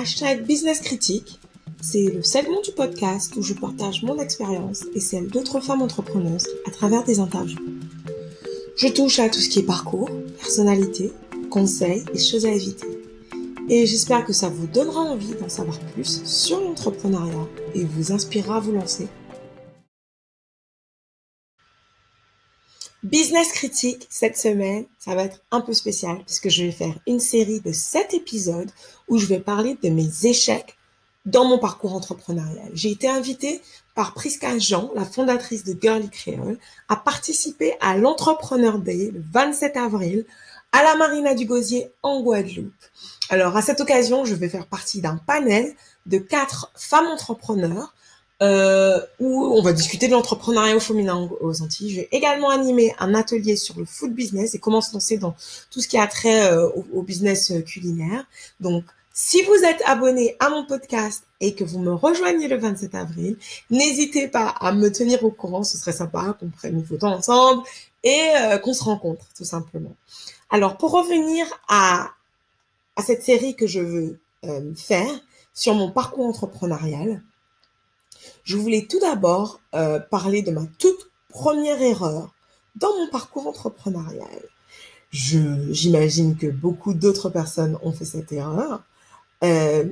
hashtag Business Critique. C'est le segment du podcast où je partage mon expérience et celle d'autres femmes entrepreneuses à travers des interviews. Je touche à tout ce qui est parcours, personnalité, conseils et choses à éviter. Et j'espère que ça vous donnera envie d'en savoir plus sur l'entrepreneuriat et vous inspirera à vous lancer. Business critique cette semaine, ça va être un peu spécial puisque je vais faire une série de 7 épisodes où je vais parler de mes échecs dans mon parcours entrepreneurial. J'ai été invitée par Priska Jean, la fondatrice de Girly Creole, à participer à l'Entrepreneur Day le 27 avril à la Marina du Gosier en Guadeloupe. Alors à cette occasion, je vais faire partie d'un panel de quatre femmes entrepreneurs euh, où on va discuter de l'entrepreneuriat au féminin aux Antilles. Je vais également animer un atelier sur le food business et comment se lancer dans tout ce qui a trait euh, au, business euh, culinaire. Donc, si vous êtes abonné à mon podcast et que vous me rejoignez le 27 avril, n'hésitez pas à me tenir au courant. Ce serait sympa qu'on prenne une photo ensemble et qu'on se rencontre, tout simplement. Alors, pour revenir à, à cette série que je veux faire sur mon parcours entrepreneurial, je voulais tout d'abord euh, parler de ma toute première erreur dans mon parcours entrepreneurial. J'imagine que beaucoup d'autres personnes ont fait cette erreur. Euh,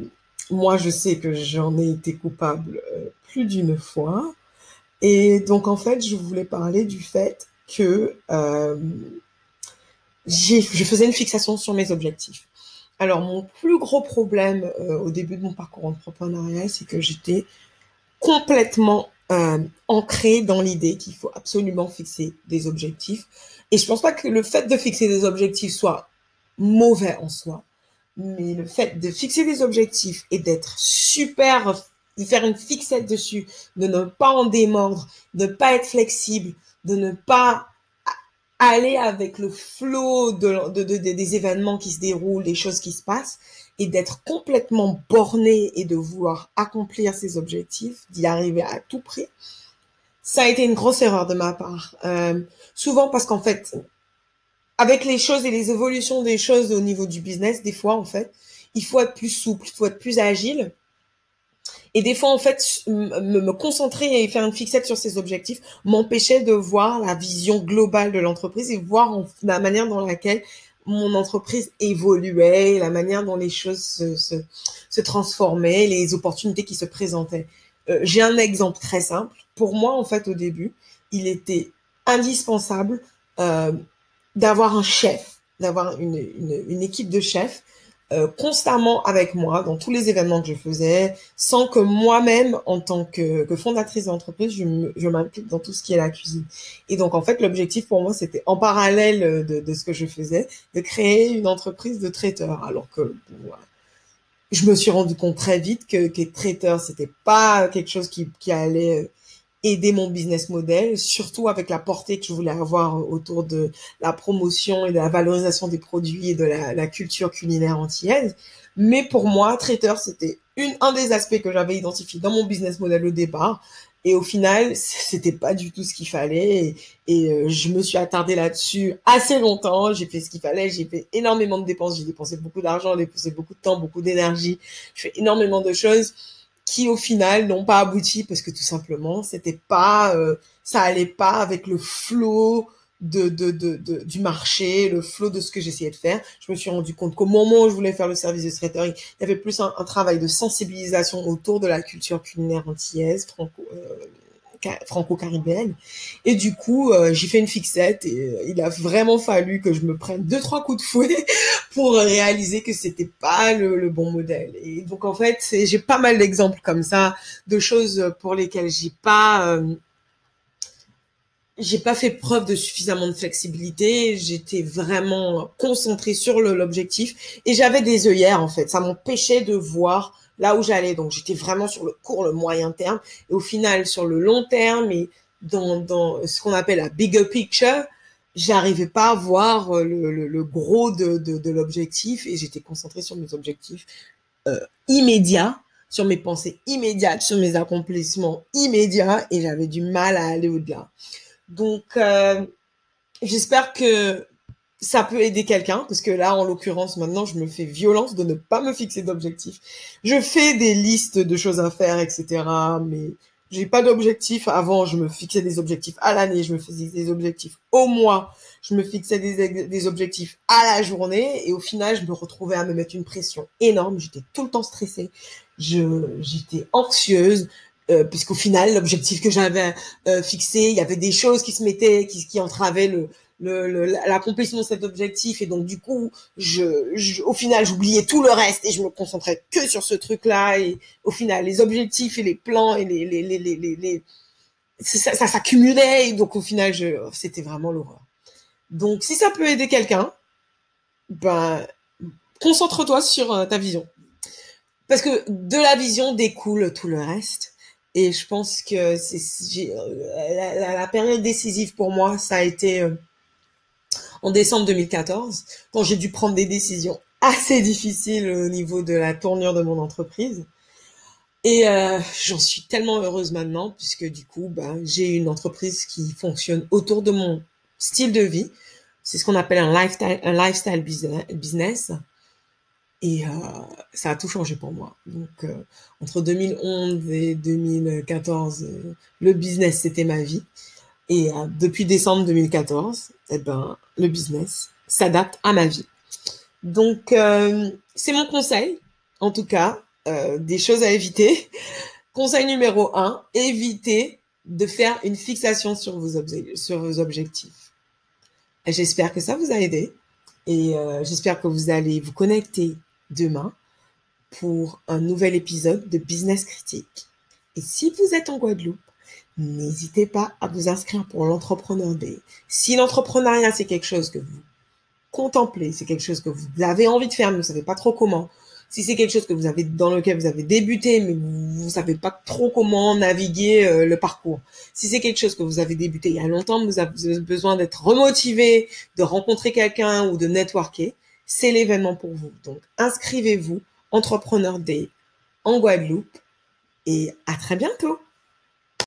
moi, je sais que j'en ai été coupable euh, plus d'une fois. Et donc, en fait, je voulais parler du fait que je faisais une fixation sur mes objectifs. Alors, mon plus gros problème au début de mon parcours entrepreneurial, c'est que j'étais complètement euh, ancré dans l'idée qu'il faut absolument fixer des objectifs. Et je pense pas que le fait de fixer des objectifs soit mauvais en soi, mais le fait de fixer des objectifs et d'être super, de faire une fixette dessus, de ne pas en démordre, de ne pas être flexible, de ne pas aller avec le flot de, de, des événements qui se déroulent, des choses qui se passent, et d'être complètement borné et de vouloir accomplir ses objectifs, d'y arriver à tout prix, ça a été une grosse erreur de ma part. Euh, souvent parce qu'en fait, avec les choses et les évolutions des choses au niveau du business, des fois, en fait, il faut être plus souple, il faut être plus agile. Et des fois, en fait, me, concentrer et faire une fixette sur ces objectifs m'empêchait de voir la vision globale de l'entreprise et voir la manière dans laquelle mon entreprise évoluait, la manière dont les choses se, se, transformaient, les opportunités qui se présentaient. Euh, J'ai un exemple très simple. Pour moi, en fait, au début, il était indispensable euh, d'avoir un chef, d'avoir une, une, équipe de chefs euh, constamment avec moi dans tous les événements que je faisais, sans que moi-même, en tant que, que fondatrice d'entreprise, je m'implique dans tout ce qui est la cuisine. Et donc, en fait, l'objectif pour moi, c'était en parallèle de, de, ce que je faisais, de créer une entreprise de traiteurs. Alors que je me suis rendu compte très vite que, que traiteur, c'était pas quelque chose qui, qui allait aider mon business model, surtout avec la portée que je voulais avoir autour de la promotion et de la valorisation des produits et de la, culture culinaire antillaise. Mais pour moi, traiteur, c'était une, un des aspects que j'avais identifié dans mon business model au départ. Et au final, c'était pas du tout ce qu'il fallait. Et, euh, je me suis attardée là-dessus assez longtemps. J'ai fait ce qu'il fallait. J'ai fait énormément de dépenses. J'ai dépensé beaucoup d'argent, j'ai dépensé beaucoup de temps, beaucoup d'énergie. Je fais énormément de choses qui au final n'ont pas abouti parce que tout simplement c'était pas euh, ça allait pas avec le flot de, de, de, du marché, le flot de ce que j'essayais de faire. Je me suis rendu compte qu'au moment où je voulais faire le service de traiteur, il y avait plus un, travail de sensibilisation autour de la culture culinaire antillaise, franco, euh, franco-caribéenne. Et du coup, euh, j'ai fait une fixette et euh, il a vraiment fallu que je me prenne deux trois coups de fouet pour réaliser que c'était pas le, bon modèle. Et donc en fait, j'ai pas mal d'exemples comme ça de choses pour lesquelles j'ai pas euh, j'ai pas fait preuve de suffisamment de flexibilité, j'étais vraiment concentrée sur l'objectif et j'avais des œillères en fait, ça m'empêchait de voir là où j'allais. Donc j'étais vraiment sur le court, le moyen terme. Et au final, sur le long terme et dans, dans ce qu'on appelle la bigger picture, j'arrivais pas à voir euh, le, le, gros de, de, l'objectif et j'étais concentrée sur mes objectifs euh, immédiats, sur mes pensées immédiates, sur mes accomplissements immédiats et j'avais du mal à aller au-delà. Donc, euh, j'espère que ça peut aider quelqu'un, parce que là, en l'occurrence, maintenant, je me fais violence de ne pas me fixer d'objectifs. Je fais des listes de choses à faire, etc. Mais j'ai pas d'objectif. Avant, je me fixais des objectifs à l'année, je me faisais des objectifs au mois, je me fixais des, objectifs à la journée, et au final, je me retrouvais à me mettre une pression énorme. J'étais tout le temps stressée. Je, j'étais anxieuse. Euh, puisqu'au final, l'objectif que j'avais euh, fixé, il y avait des choses qui se mettaient, qui, qui entravaient le, l'accomplissement de cet objectif. Et donc du coup je, au final j'oubliais tout le reste et je me concentrais que sur ce truc là et au final les objectifs et les plans et les les les les, les, ça, ça s'accumulait. Donc au final je c'était vraiment l'horreur. Donc si ça peut aider quelqu'un ben concentre-toi sur euh, ta vision. Parce que de la vision découle tout le reste. Et je pense que c'est euh, la, la, période décisive pour moi ça a été euh, en décembre 2014, quand j'ai dû prendre des décisions assez difficiles au niveau de la tournure de mon entreprise. Et euh, j'en suis tellement heureuse maintenant, puisque du coup, bah, j'ai une entreprise qui fonctionne autour de mon style de vie. C'est ce qu'on appelle un lifestyle, business. Et euh, ça a tout changé pour moi. Donc, euh, entre 2011 et 2014, le business, c'était ma vie. Et euh, depuis décembre 2014, eh ben, le business s'adapte à ma vie. Donc, euh, c'est mon conseil, en tout cas, euh, des choses à éviter. Conseil numéro un, évitez de faire une fixation sur vos, sur vos objectifs. J'espère que ça vous a aidé et j'espère que vous allez vous connecter demain pour un nouvel épisode de Business Critique. Et si vous êtes en Guadeloupe, n'hésitez pas à vous inscrire pour l'entrepreneur day. Si l'entrepreneuriat, c'est quelque chose que vous contemplez, c'est quelque chose que vous avez envie de faire, mais vous ne savez pas trop comment, si c'est quelque chose que vous avez dans lequel vous avez débuté, mais vous ne savez pas trop comment naviguer euh, le parcours, si c'est quelque chose que vous avez débuté il y a longtemps, vous avez besoin d'être remotivé, de rencontrer quelqu'un ou de networker, c'est l'événement pour vous. Donc, inscrivez-vous, Entrepreneur Day en Guadeloupe, et à très bientôt